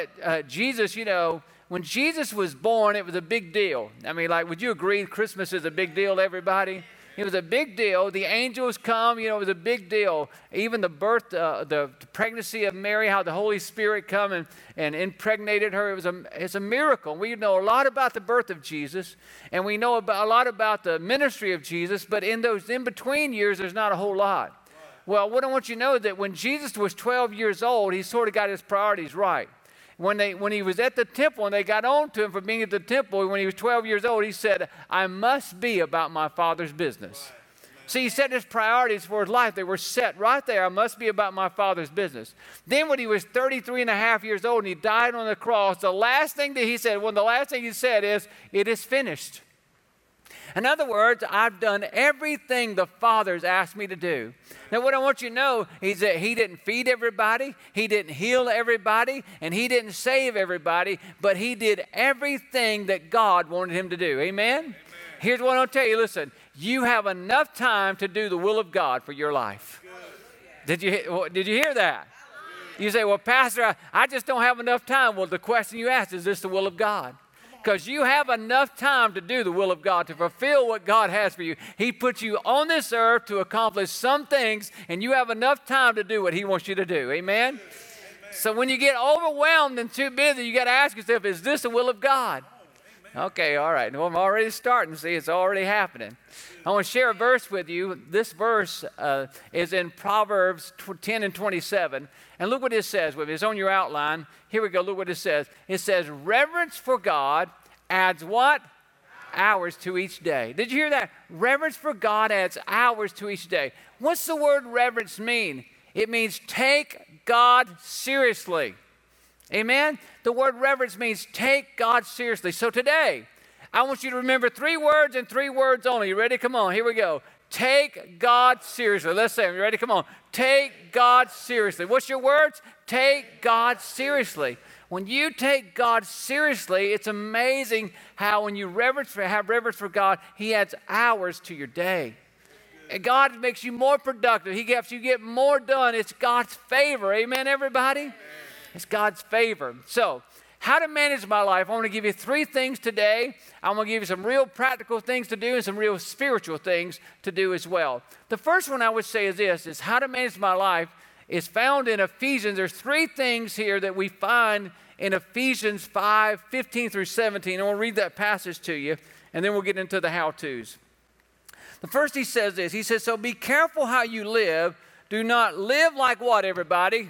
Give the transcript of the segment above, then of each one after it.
That uh, Jesus, you know, when Jesus was born, it was a big deal. I mean, like, would you agree Christmas is a big deal everybody? It was a big deal. The angels come, you know, it was a big deal. Even the birth, uh, the pregnancy of Mary, how the Holy Spirit come and, and impregnated her, it was a, it's a miracle. We know a lot about the birth of Jesus, and we know about, a lot about the ministry of Jesus, but in those in-between years, there's not a whole lot. Well, what I want you to know is that when Jesus was 12 years old, he sort of got his priorities right. When, they, when he was at the temple and they got on to him for being at the temple, when he was 12 years old, he said, I must be about my father's business. See, he set his priorities for his life. They were set right there. I must be about my father's business. Then, when he was 33 and a half years old and he died on the cross, the last thing that he said, one of the last things he said is, It is finished. In other words, I've done everything the Father's asked me to do. Now, what I want you to know is that He didn't feed everybody, He didn't heal everybody, and He didn't save everybody, but He did everything that God wanted Him to do. Amen? Amen. Here's what I'll tell you listen, you have enough time to do the will of God for your life. Did you, did you hear that? You say, Well, Pastor, I, I just don't have enough time. Well, the question you asked is this the will of God? Because you have enough time to do the will of God, to fulfill what God has for you. He put you on this earth to accomplish some things, and you have enough time to do what He wants you to do. Amen? Amen. So when you get overwhelmed and too busy, you got to ask yourself, is this the will of God? Okay, all right. Well, I'm already starting. See, it's already happening. I want to share a verse with you. This verse uh, is in Proverbs 10 and 27. And look what it says. It's on your outline. Here we go. Look what it says. It says, Reverence for God adds what? Hours to each day. Did you hear that? Reverence for God adds hours to each day. What's the word reverence mean? It means take God seriously. Amen? The word reverence means take God seriously. So today, I want you to remember three words and three words only. You ready? Come on, here we go. Take God seriously. Let's say, you ready? Come on. Take God seriously. What's your words? Take God seriously. When you take God seriously, it's amazing how when you reverence for, have reverence for God, He adds hours to your day. And God makes you more productive. He helps you get more done. It's God's favor. Amen, everybody? It's God's favor. So, how to manage my life. I want to give you three things today. I'm going to give you some real practical things to do and some real spiritual things to do as well. The first one I would say is this is how to manage my life is found in Ephesians. There's three things here that we find in Ephesians 5, 15 through 17. I want to read that passage to you, and then we'll get into the how-tos. The first he says this. He says, So be careful how you live. Do not live like what, everybody?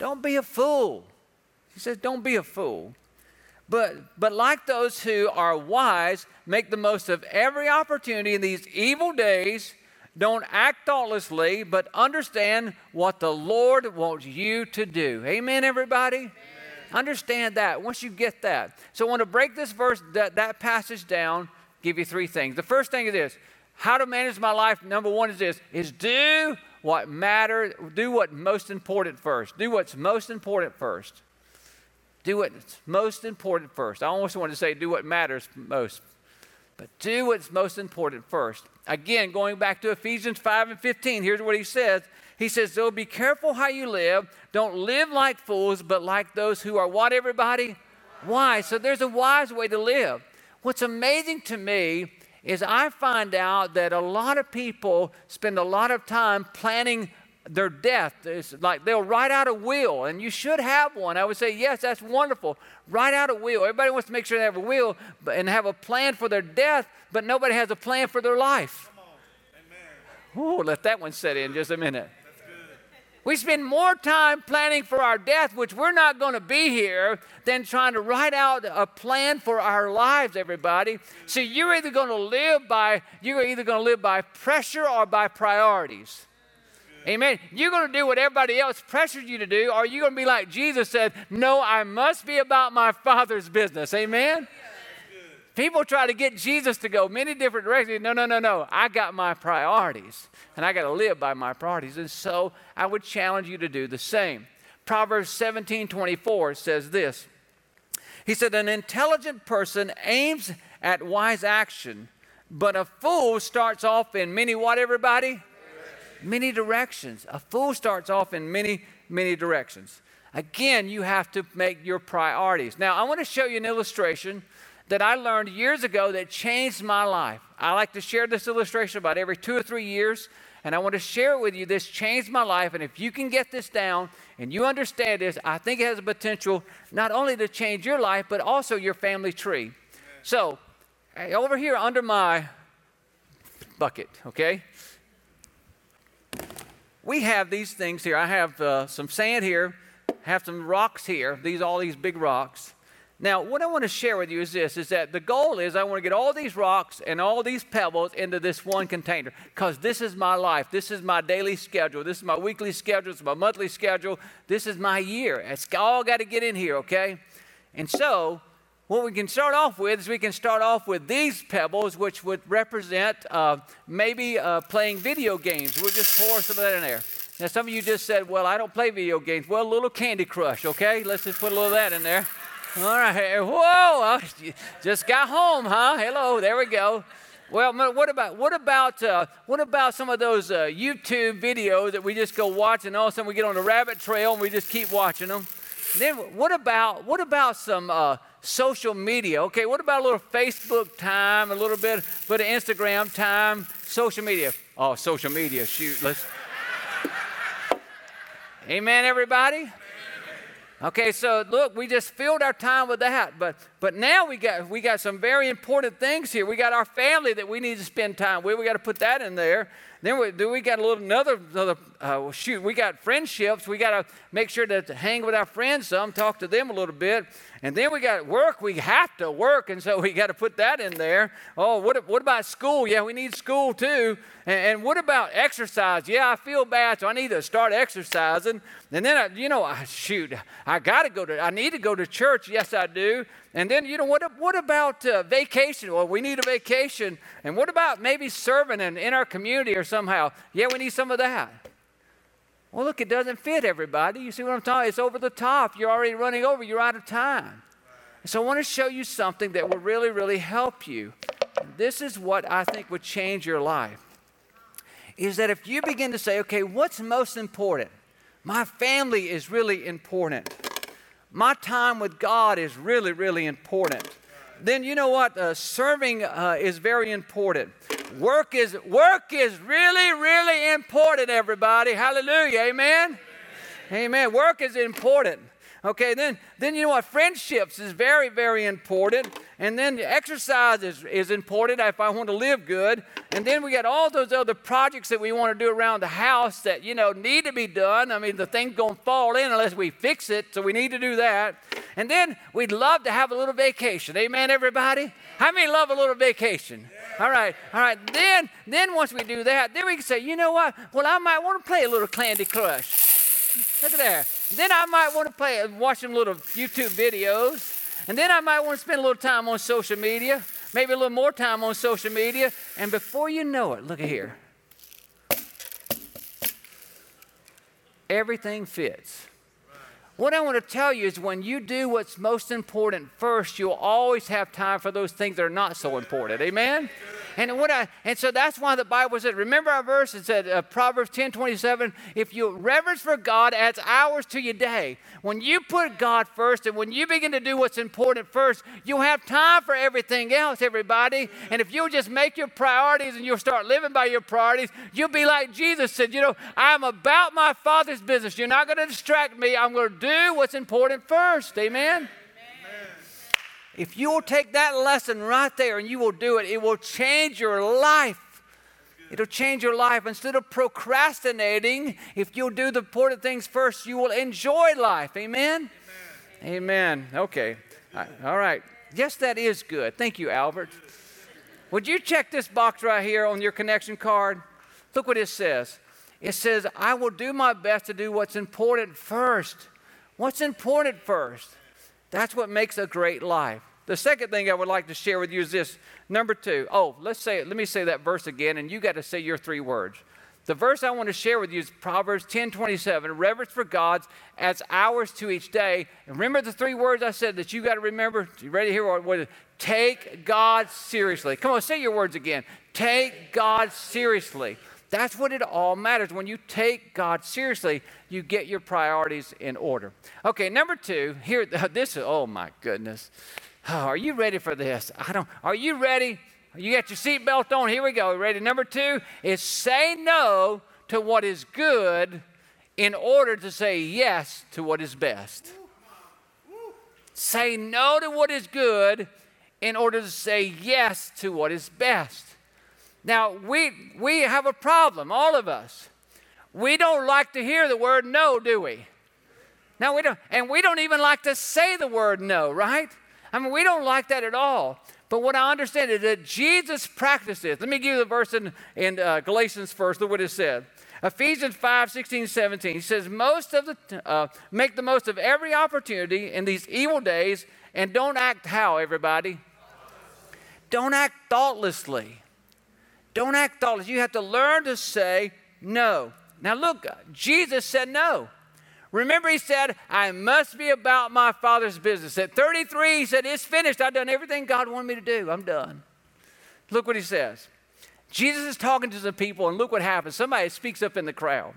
Don't be a fool. He says, Don't be a fool. But, but like those who are wise, make the most of every opportunity in these evil days. Don't act thoughtlessly, but understand what the Lord wants you to do. Amen, everybody? Amen. Understand that. Once you get that. So I want to break this verse, that, that passage down, give you three things. The first thing is this how to manage my life, number one is this, is do what matters, do what's most important first. Do what's most important first. Do what's most important first. I almost want to say do what matters most, but do what's most important first. Again, going back to Ephesians 5 and 15, here's what he says. He says, So be careful how you live. Don't live like fools, but like those who are what, everybody? Wise. So there's a wise way to live. What's amazing to me is I find out that a lot of people spend a lot of time planning their death. It's like they'll write out a will, and you should have one. I would say, yes, that's wonderful. Write out a will. Everybody wants to make sure they have a will and have a plan for their death, but nobody has a plan for their life. Oh, let that one set in just a minute. We spend more time planning for our death, which we're not going to be here, than trying to write out a plan for our lives, everybody. So you're either going to live by you're either going to live by pressure or by priorities. Amen. You're going to do what everybody else pressured you to do, or you're going to be like Jesus said, No, I must be about my Father's business. Amen. People try to get Jesus to go many different directions. No, no, no, no. I got my priorities, and I got to live by my priorities. And so I would challenge you to do the same. Proverbs 17 24 says this He said, An intelligent person aims at wise action, but a fool starts off in many what, everybody? Many directions. A fool starts off in many, many directions. Again, you have to make your priorities. Now, I want to show you an illustration that I learned years ago that changed my life. I like to share this illustration about every two or three years, and I want to share it with you. This changed my life, and if you can get this down and you understand this, I think it has a potential not only to change your life, but also your family tree. So, over here under my bucket, okay? We have these things here. I have uh, some sand here, have some rocks here. These all these big rocks. Now, what I want to share with you is this is that the goal is I want to get all these rocks and all these pebbles into this one container because this is my life. This is my daily schedule. This is my weekly schedule. It's my monthly schedule. This is my year. It's all got to get in here, okay? And so, what we can start off with is we can start off with these pebbles, which would represent uh, maybe uh, playing video games. We'll just pour some of that in there. Now, some of you just said, Well, I don't play video games. Well, a little Candy Crush, okay? Let's just put a little of that in there. All right. Whoa. Just got home, huh? Hello. There we go. Well, what about what about uh, what about some of those uh, YouTube videos that we just go watch and all of a sudden we get on the rabbit trail and we just keep watching them? Then what about what about some uh, social media? Okay, what about a little Facebook time, a little bit, of Instagram time, social media? Oh, social media. Shoot, let's. Amen, everybody. Okay, so look, we just filled our time with that, but but now we got we got some very important things here. We got our family that we need to spend time with. We got to put that in there. Then we do we got a little another, another uh, shoot. We got friendships. We got to make sure to hang with our friends some, talk to them a little bit, and then we got work. We have to work, and so we got to put that in there. Oh, what what about school? Yeah, we need school too. And, and what about exercise? Yeah, I feel bad, so I need to start exercising. And then I, you know, I, shoot, I got to go to. I need to go to church. Yes, I do. And then, you know, what, what about uh, vacation? Well, we need a vacation. And what about maybe serving in, in our community or somehow? Yeah, we need some of that. Well, look, it doesn't fit everybody. You see what I'm talking? It's over the top. You're already running over. You're out of time. So I want to show you something that will really, really help you. This is what I think would change your life. Is that if you begin to say, okay, what's most important? My family is really important my time with God is really, really important. Then you know what? Uh, serving uh, is very important. Work is work is really, really important. Everybody, hallelujah, amen. Amen. Work is important. Okay, then, then you know what? Friendships is very, very important. And then exercise is, is important if I want to live good. And then we got all those other projects that we want to do around the house that, you know, need to be done. I mean, the thing's going to fall in unless we fix it, so we need to do that. And then we'd love to have a little vacation. Amen, everybody? How many love a little vacation? All right, all right. Then, then once we do that, then we can say, you know what? Well, I might want to play a little Candy Crush. Look at there. Then I might want to play, watch some little YouTube videos. And then I might want to spend a little time on social media, maybe a little more time on social media. And before you know it, look at here. Everything fits. What I want to tell you is when you do what's most important first, you'll always have time for those things that are not so important. Amen? And what I and so that's why the Bible said, remember our verse? It said uh, Proverbs 10 27, if you reverence for God adds hours to your day. When you put God first and when you begin to do what's important first, you'll have time for everything else, everybody. And if you'll just make your priorities and you'll start living by your priorities, you'll be like Jesus said, you know, I'm about my Father's business. You're not going to distract me. I'm going to do what's important first. Amen. If you will take that lesson right there and you will do it, it will change your life. It'll change your life. Instead of procrastinating, if you'll do the important things first, you will enjoy life. Amen? Amen. Amen. Okay. All right. Yes, that is good. Thank you, Albert. Would you check this box right here on your connection card? Look what it says. It says, I will do my best to do what's important first. What's important first? That's what makes a great life. The second thing I would like to share with you is this. Number two. Oh, let's say let me say that verse again, and you got to say your three words. The verse I want to share with you is Proverbs 10 27. Reverence for God's as hours to each day. And remember the three words I said that you got to remember? You ready to hear what, what Take God seriously. Come on, say your words again. Take God seriously. That's what it all matters. When you take God seriously, you get your priorities in order. Okay, number two, here, this is, oh my goodness. Oh, are you ready for this? I don't, are you ready? You got your seatbelt on. Here we go. Ready? Number two is say no to what is good in order to say yes to what is best. Say no to what is good in order to say yes to what is best. Now, we, we have a problem, all of us. We don't like to hear the word no, do we? Now we don't, and we don't even like to say the word no, right? I mean, we don't like that at all. But what I understand is that Jesus practiced this. Let me give you the verse in, in uh, Galatians first. Look what it said. Ephesians 5, 16, 17. He says, most of the, uh, make the most of every opportunity in these evil days and don't act how, everybody? Don't act thoughtlessly. Don't act thoughtless. You have to learn to say no. Now, look, Jesus said no. Remember, he said, I must be about my Father's business. At 33, he said, It's finished. I've done everything God wanted me to do. I'm done. Look what he says. Jesus is talking to some people, and look what happens. Somebody speaks up in the crowd.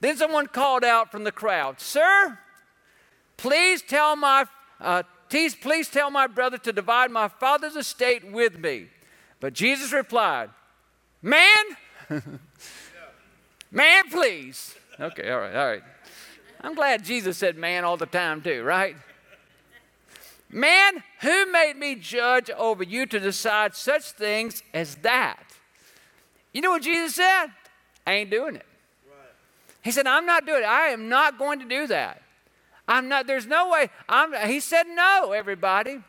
Then someone called out from the crowd, Sir, please tell my, uh, please, please tell my brother to divide my father's estate with me. But Jesus replied, Man, man, please. Okay, all right, all right. I'm glad Jesus said man all the time, too, right? Man, who made me judge over you to decide such things as that? You know what Jesus said? I ain't doing it. He said, I'm not doing it. I am not going to do that. I'm not, there's no way. I'm, he said no, everybody.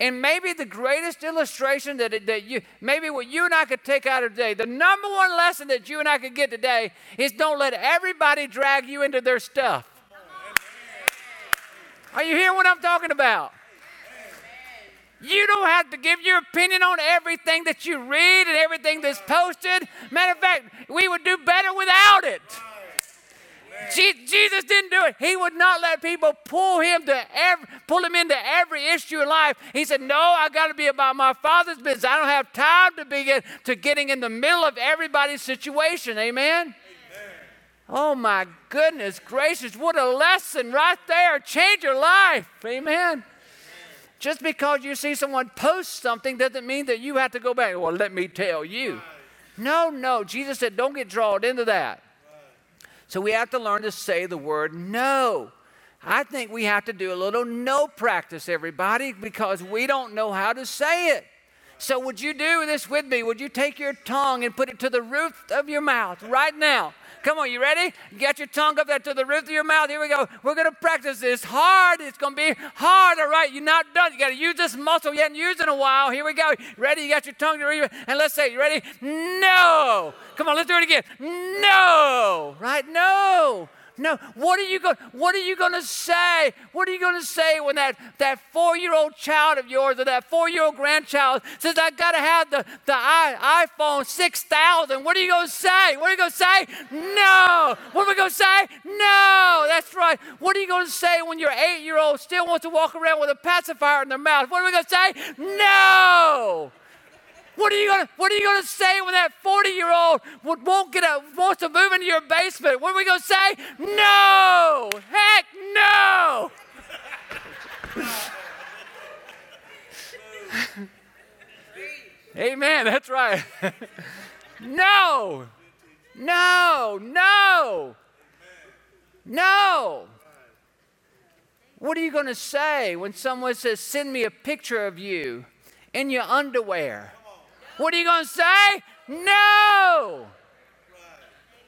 And maybe the greatest illustration that, that you, maybe what you and I could take out of today, the number one lesson that you and I could get today is don't let everybody drag you into their stuff. Are you hearing what I'm talking about? You don't have to give your opinion on everything that you read and everything that's posted. Matter of fact, we would do better without it. Jesus didn't do it. He would not let people pull him to every, pull him into every issue in life. He said, "No, I got to be about my Father's business. I don't have time to be get, to getting in the middle of everybody's situation." Amen. Amen. Oh my goodness gracious! What a lesson right there. Change your life. Amen. Just because you see someone post something doesn't mean that you have to go back. Well, let me tell you. No, no. Jesus said, don't get drawn into that. So we have to learn to say the word no. I think we have to do a little no practice, everybody, because we don't know how to say it. So, would you do this with me? Would you take your tongue and put it to the roof of your mouth right now? Come on, you ready? Get your tongue up there to the roof of your mouth. Here we go. We're going to practice this hard. It's going to be hard, all right? You're not done. You got to use this muscle you haven't used in a while. Here we go. Ready? You got your tongue to read. And let's say, you ready? No. Come on, let's do it again. No. Right? No. No, what are you going what are you going to say? What are you going to say when that that 4-year-old child of yours or that 4-year-old grandchild says I got to have the the I, iPhone 6000? What are you going to say? What are you going to say? No. What are we going to say? No. That's right. What are you going to say when your 8-year-old still wants to walk around with a pacifier in their mouth? What are we going to say? No. What are you gonna What are you gonna say when that 40 year old won't get a wants to move into your basement? What are we gonna say? No, heck no. Amen. That's right. no, no, no, no. What are you going to say when someone says, Send me a picture of you in your underwear? What are you going to say? No!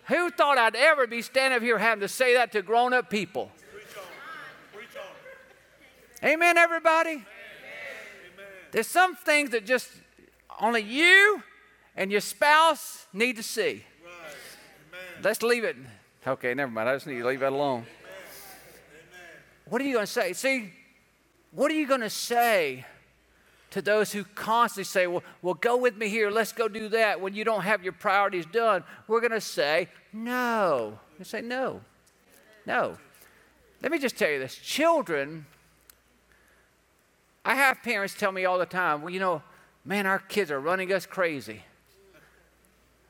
Who thought I'd ever be standing up here having to say that to grown up people? Amen, everybody? There's some things that just only you and your spouse need to see. Let's leave it. Okay, never mind. I just need to leave that alone. What are you going to say? See, what are you going to say to those who constantly say, well, well, go with me here, let's go do that, when you don't have your priorities done? We're going to say, no. We say, no. No. Let me just tell you this children, I have parents tell me all the time, well, you know, man, our kids are running us crazy.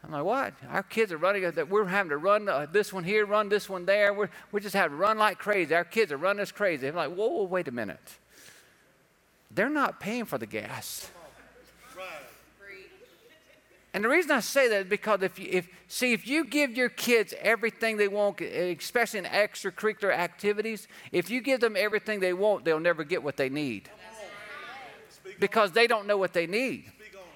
I'm like, what? Our kids are running, us that we're having to run uh, this one here, run this one there. We're, we're just having to run like crazy. Our kids are running us crazy. I'm like, whoa, whoa, wait a minute. They're not paying for the gas. And the reason I say that is because if you, if, see, if you give your kids everything they want, especially in extracurricular activities, if you give them everything they want, they'll never get what they need. Because they don't know what they need.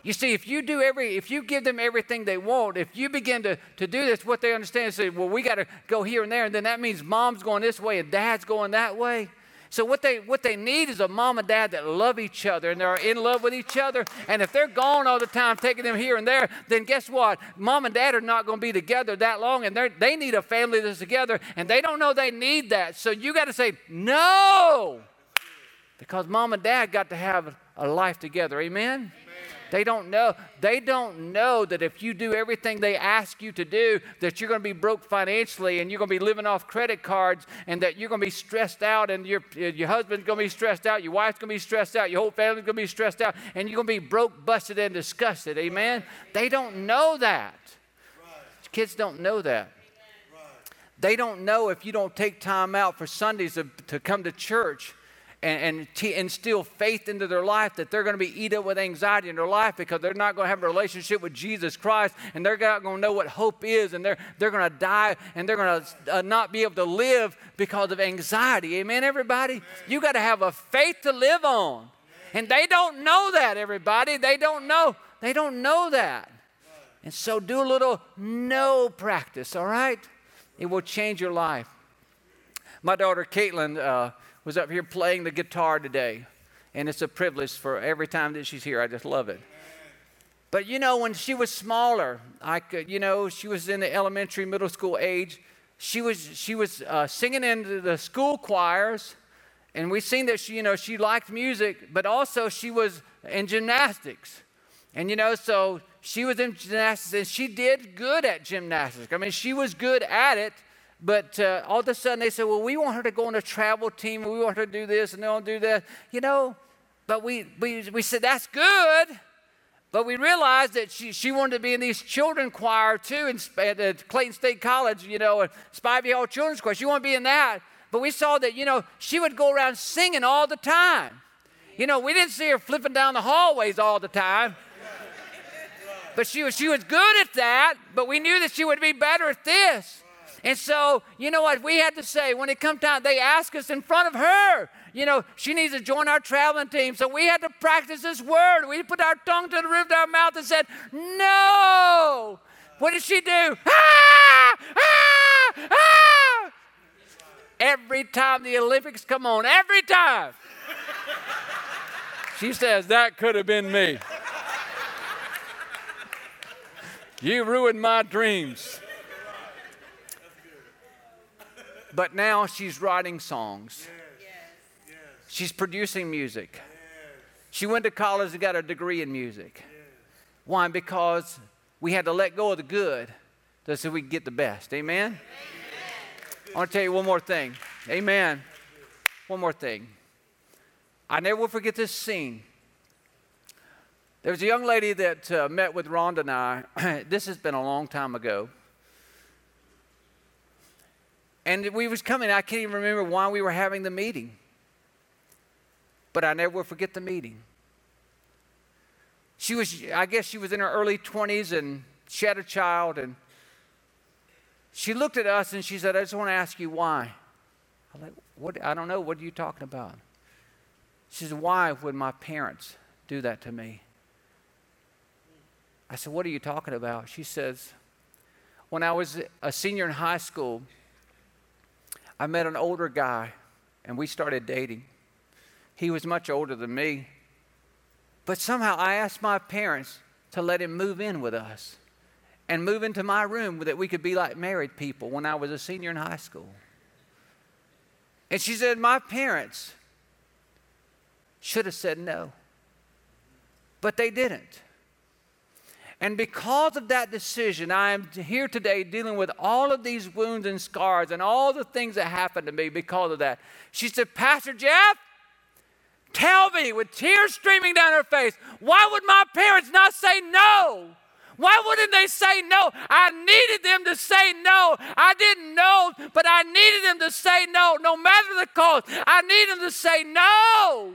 You see, if you do every, if you give them everything they want, if you begin to, to do this, what they understand is well, we got to go here and there, and then that means mom's going this way and dad's going that way. So what they what they need is a mom and dad that love each other and they're in love with each other. And if they're gone all the time, taking them here and there, then guess what? Mom and dad are not going to be together that long, and they they need a family that's together, and they don't know they need that. So you got to say no, because mom and dad got to have a life together. Amen. They don't know. They don't know that if you do everything they ask you to do, that you're going to be broke financially and you're going to be living off credit cards and that you're going to be stressed out and your, your husband's going to be stressed out, your wife's going to be stressed out, your whole family's going to be stressed out, and you're going to be broke, busted, and disgusted. Amen? They don't know that. Kids don't know that. They don't know if you don't take time out for Sundays to, to come to church and, and t- instill faith into their life that they're going to be eat up with anxiety in their life because they're not going to have a relationship with Jesus Christ and they're not going to know what hope is and they're, they're going to die and they're going to uh, not be able to live because of anxiety. Amen, everybody? You got to have a faith to live on. And they don't know that, everybody. They don't know. They don't know that. And so do a little no practice, all right? It will change your life. My daughter Caitlin, uh, was up here playing the guitar today. And it's a privilege for every time that she's here. I just love it. But you know, when she was smaller, I could, you know, she was in the elementary, middle school age. She was she was uh, singing in the school choirs, and we seen that she, you know, she liked music, but also she was in gymnastics, and you know, so she was in gymnastics, and she did good at gymnastics. I mean, she was good at it, but uh, all of a sudden they said, well, we want her to go on a travel team we want her to do this and they want do that. You know, but we, we, we said, that's good. But we realized that she, she wanted to be in these children choir too in, at, Clayton State College, you know, Spivey Hall Children's Choir. She wanted to be in that. But we saw that, you know, she would go around singing all the time. You know, we didn't see her flipping down the hallways all the time. But she was, she was good at that, but we knew that she would be better at this. And so, you know what? We had to say when it come time, they asked us in front of her, you know, she needs to join our traveling team. So we had to practice this word. We put our tongue to the roof of our mouth and said, No. What did she do? Ah! Ah! Ah! Every time the Olympics come on, every time. she says, That could have been me. You ruined my dreams. But now she's writing songs. She's producing music. She went to college and got a degree in music. Why? Because we had to let go of the good so we could get the best. Amen? Amen? I want to tell you one more thing. Amen. One more thing. I never will forget this scene. There was a young lady that uh, met with Rhonda and I. this has been a long time ago. And we was coming, I can't even remember why we were having the meeting. But I never will forget the meeting. She was, I guess she was in her early 20s and she had a child and she looked at us and she said, I just want to ask you why. I'm like, what? I don't know. What are you talking about? She said, Why would my parents do that to me? I I said, What are you talking about? She says, When I was a senior in high school, I met an older guy and we started dating. He was much older than me. But somehow I asked my parents to let him move in with us and move into my room that we could be like married people when I was a senior in high school. And she said, My parents should have said no, but they didn't. And because of that decision, I am here today dealing with all of these wounds and scars and all the things that happened to me because of that. She said, Pastor Jeff, tell me with tears streaming down her face, why would my parents not say no? Why wouldn't they say no? I needed them to say no. I didn't know, but I needed them to say no, no matter the cost. I need them to say no.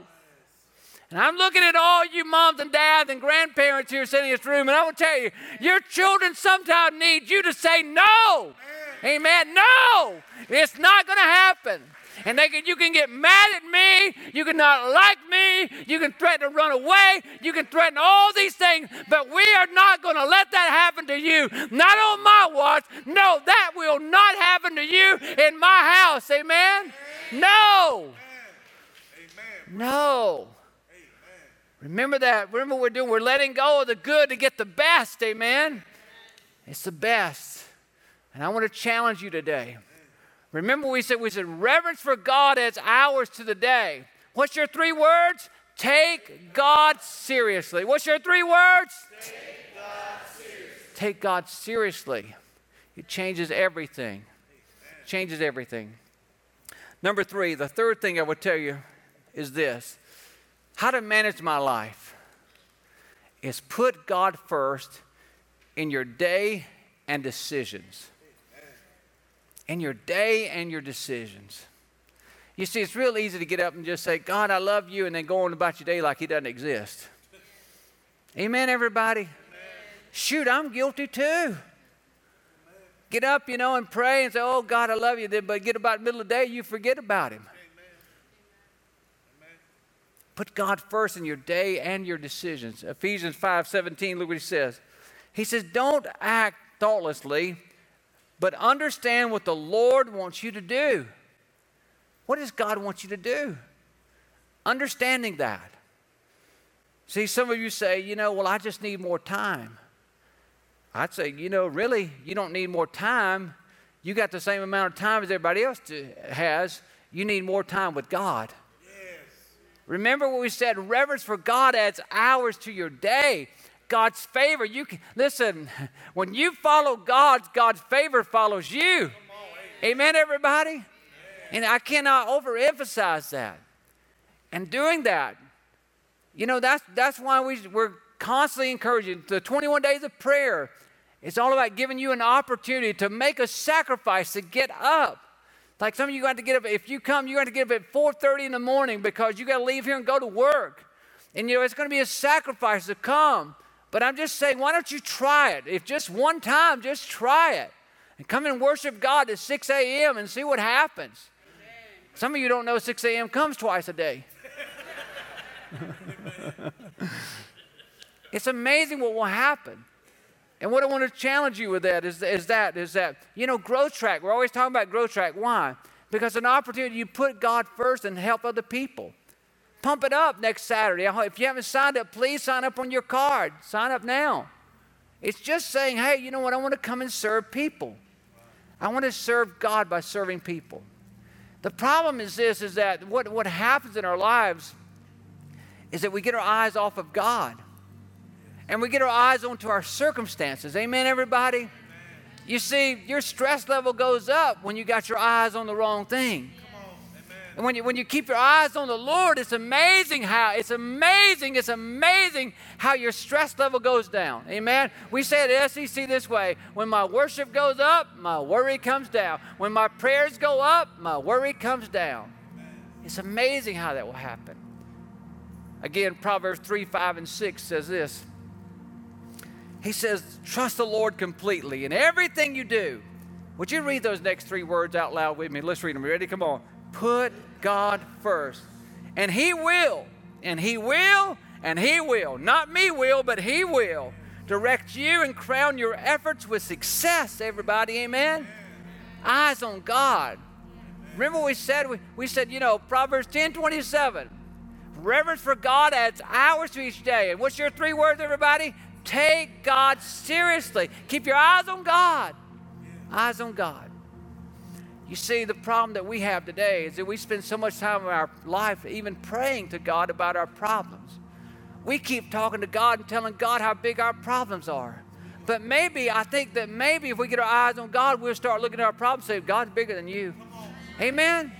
And I'm looking at all you moms and dads and grandparents here sitting in this room, and I will tell you, your children sometimes need you to say no. Amen. Amen. No, it's not going to happen. And they can, you can get mad at me. You can not like me. You can threaten to run away. You can threaten all these things. But we are not going to let that happen to you. Not on my watch. No, that will not happen to you in my house. Amen? No. No. Remember that. Remember what we're doing. We're letting go of the good to get the best. Amen. It's the best. And I want to challenge you today. Remember, we said we said reverence for God adds hours to the day. What's your three words? Take God seriously. What's your three words? Take God seriously. Take God seriously. It changes everything. Changes everything. Number three, the third thing I would tell you is this how to manage my life is put God first in your day and decisions. In your day and your decisions. You see, it's real easy to get up and just say, God, I love you, and then go on about your day like He doesn't exist. Amen, everybody? Amen. Shoot, I'm guilty too. Get up, you know, and pray and say, Oh, God, I love you. Then, But get about the middle of the day, you forget about Him. Put God first in your day and your decisions. Ephesians 5 17, look what he says. He says, Don't act thoughtlessly, but understand what the Lord wants you to do. What does God want you to do? Understanding that. See, some of you say, you know, well, I just need more time. I'd say, you know, really, you don't need more time. You got the same amount of time as everybody else has. You need more time with God. Remember what we said reverence for God adds hours to your day. God's favor. You can, listen, when you follow God, God's favor follows you. Amen, everybody? And I cannot overemphasize that. And doing that, you know, that's, that's why we, we're constantly encouraging the 21 days of prayer. It's all about giving you an opportunity to make a sacrifice to get up. Like some of you got to get up. If you come, you got to get up at 4:30 in the morning because you got to leave here and go to work. And you know it's going to be a sacrifice to come. But I'm just saying, why don't you try it? If just one time, just try it. And come and worship God at 6 a.m. and see what happens. Amen. Some of you don't know 6 a.m. comes twice a day. it's amazing what will happen. And what I want to challenge you with that is, is that is that you know growth track. We're always talking about growth track. Why? Because an opportunity you put God first and help other people. Pump it up next Saturday. If you haven't signed up, please sign up on your card. Sign up now. It's just saying, hey, you know what? I want to come and serve people. I want to serve God by serving people. The problem is this: is that what, what happens in our lives is that we get our eyes off of God and we get our eyes onto our circumstances. Amen, everybody? Amen. You see, your stress level goes up when you got your eyes on the wrong thing. And when you, when you keep your eyes on the Lord, it's amazing how, it's amazing, it's amazing how your stress level goes down. Amen? We say at SCC this way when my worship goes up, my worry comes down. When my prayers go up, my worry comes down. It's amazing how that will happen. Again, Proverbs 3 5 and 6 says this he says, Trust the Lord completely in everything you do. Would you read those next three words out loud with me? Let's read them. Ready? Come on. Put God first. And He will, and He will, and He will. Not me will, but He will direct you and crown your efforts with success, everybody. Amen? Eyes on God. Remember what we said? We, we said, you know, Proverbs 10 27. Reverence for God adds hours to each day. And what's your three words, everybody? Take God seriously. Keep your eyes on God. Eyes on God. You see, the problem that we have today is that we spend so much time in our life even praying to God about our problems. We keep talking to God and telling God how big our problems are. But maybe, I think that maybe if we get our eyes on God, we'll start looking at our problems and say, God's bigger than you. Amen.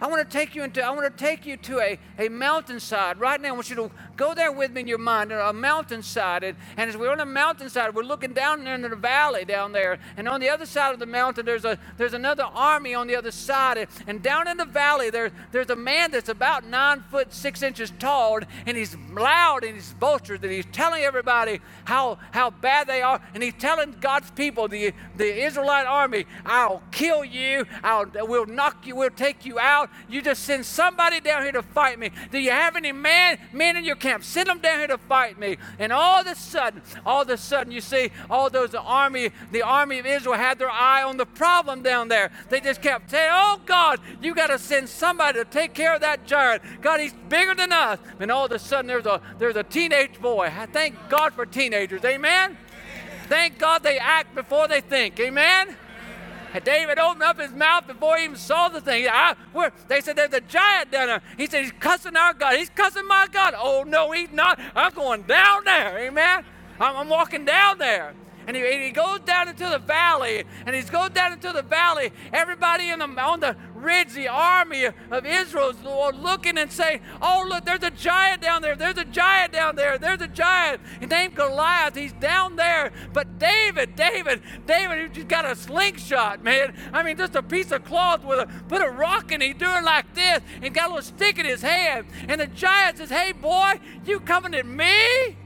I want to take you into I want to take you to a, a mountainside. Right now, I want you to go there with me in your mind, a mountainside. And, and as we're on a mountainside, we're looking down into the valley down there. And on the other side of the mountain, there's a there's another army on the other side. And, down in the valley, there, there's a man that's about nine foot six inches tall, and he's loud and he's boisterous, and he's telling everybody how how bad they are, and he's telling God's people, the the Israelite army, I'll kill you, I'll we'll knock you, we'll take you out you just send somebody down here to fight me. Do you have any man, men in your camp? Send them down here to fight me. And all of a sudden, all of a sudden, you see, all those army, the army of Israel had their eye on the problem down there. They just kept saying, "Oh God, you got to send somebody to take care of that giant. God, he's bigger than us." And all of a sudden, there's a there's a teenage boy. Thank God for teenagers. Amen. Thank God they act before they think. Amen. David opened up his mouth before he even saw the thing. I, they said, There's a giant down there. He said, He's cussing our God. He's cussing my God. Oh, no, he's not. I'm going down there. Amen. I'm, I'm walking down there and he, he goes down into the valley, and he's going down into the valley. Everybody in the, on the ridge, the army of Israel is looking and saying, Oh, look, there's a giant down there. There's a giant down there. There's a giant. Named Goliath. He's down there. But David, David, David, he's got a slingshot, man. I mean, just a piece of cloth with a put a rock in. He's doing like this and got a little stick in his hand. And the giant says, Hey, boy, you coming at me?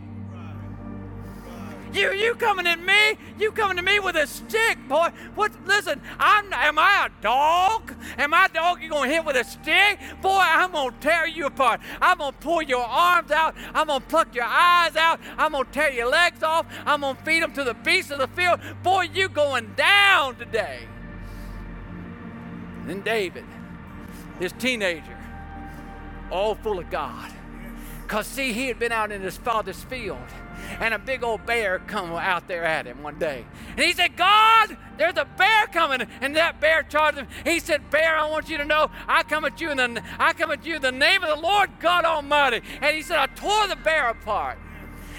You, you coming at me? You coming to me with a stick, boy? What? Listen, I'm. Am I a dog? Am I a dog? You gonna hit with a stick, boy? I'm gonna tear you apart. I'm gonna pull your arms out. I'm gonna pluck your eyes out. I'm gonna tear your legs off. I'm gonna feed them to the beasts of the field. Boy, you going down today. Then David, this teenager, all full of God. Because, see, he had been out in his father's field and a big old bear come out there at him one day. And he said, God, there's a bear coming. And that bear charged him. He said, Bear, I want you to know I come at you in the I come at you in the name of the Lord God Almighty. And he said, I tore the bear apart.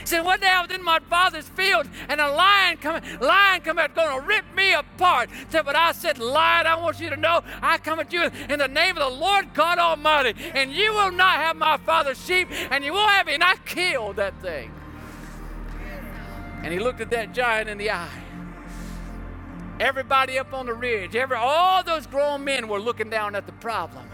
He said, One day I was in my father's field and a lion come, lion come out to rip me apart. He said, But I said, Lion, I want you to know I come at you in the name of the Lord God Almighty, and you will not have my father's sheep, and you will have me. And I killed that thing. And he looked at that giant in the eye. Everybody up on the ridge, every, all those grown men were looking down at the problem.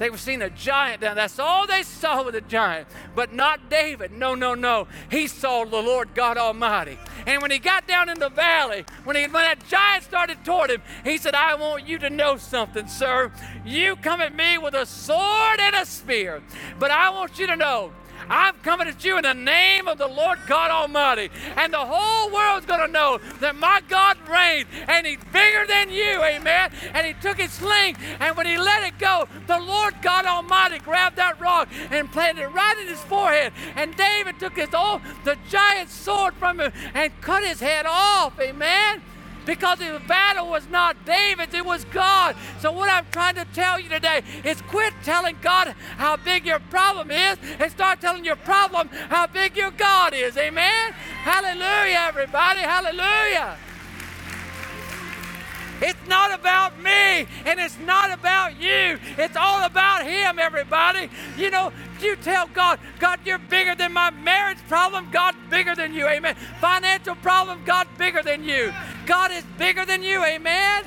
They were seeing a giant down. That's all they saw with a giant. But not David. No, no, no. He saw the Lord God Almighty. And when he got down in the valley, when, he, when that giant started toward him, he said, I want you to know something, sir. You come at me with a sword and a spear. But I want you to know I'm coming at you in the name of the Lord God Almighty. And the whole world's going to know that my God reigns and He's bigger than you. Amen. And He took His sling, and when He let it go, the Lord God Almighty grabbed that rock and planted it right in his forehead. And David took his old, the giant sword from him and cut his head off. Amen because the battle was not David's, it was God. So, what I'm trying to tell you today is quit telling God how big your problem is and start telling your problem how big your God is. Amen? Hallelujah, everybody. Hallelujah. It's not about me and it's not about you. It's all about Him, everybody. You know, you tell God, God, you're bigger than my marriage problem. God's bigger than you. Amen. Financial problem, God's bigger than you. God is bigger than you. Amen.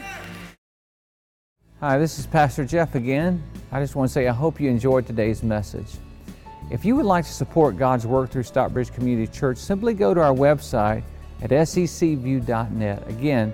Hi, this is Pastor Jeff again. I just want to say I hope you enjoyed today's message. If you would like to support God's work through Stockbridge Community Church, simply go to our website at sccview.net. Again,